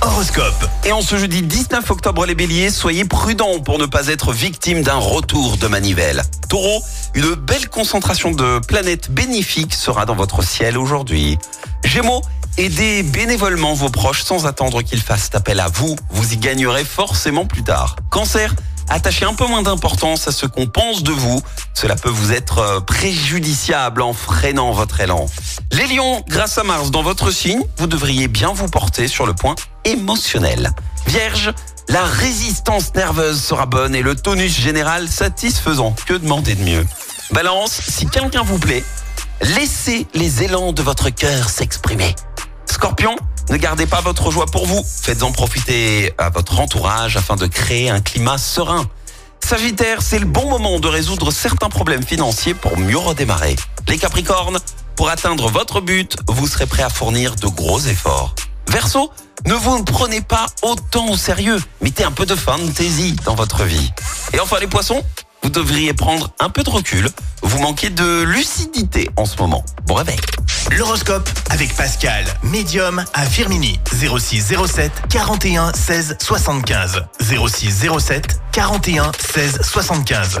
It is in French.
Horoscope. Et en ce jeudi 19 octobre, les béliers, soyez prudents pour ne pas être victime d'un retour de manivelle. Taureau, une belle concentration de planètes bénéfiques sera dans votre ciel aujourd'hui. Gémeaux, aidez bénévolement vos proches sans attendre qu'ils fassent appel à vous. Vous y gagnerez forcément plus tard. Cancer, attachez un peu moins d'importance à ce qu'on pense de vous. Cela peut vous être préjudiciable en freinant votre élan. Les lions, grâce à Mars dans votre signe, vous devriez bien vous porter sur le point émotionnel. Vierge, la résistance nerveuse sera bonne et le tonus général satisfaisant. Que demander de mieux? Balance, si quelqu'un vous plaît, laissez les élans de votre cœur s'exprimer. Scorpion, ne gardez pas votre joie pour vous. Faites-en profiter à votre entourage afin de créer un climat serein. Sagittaire, c'est le bon moment de résoudre certains problèmes financiers pour mieux redémarrer. Les Capricornes, pour atteindre votre but, vous serez prêt à fournir de gros efforts. Verseau, ne vous prenez pas autant au sérieux. Mettez un peu de fantaisie dans votre vie. Et enfin les poissons, vous devriez prendre un peu de recul. Vous manquez de lucidité en ce moment. Bon réveil. L'horoscope avec Pascal, médium à Firmini. 06 07 41 16 75. 06 07 41 16 75.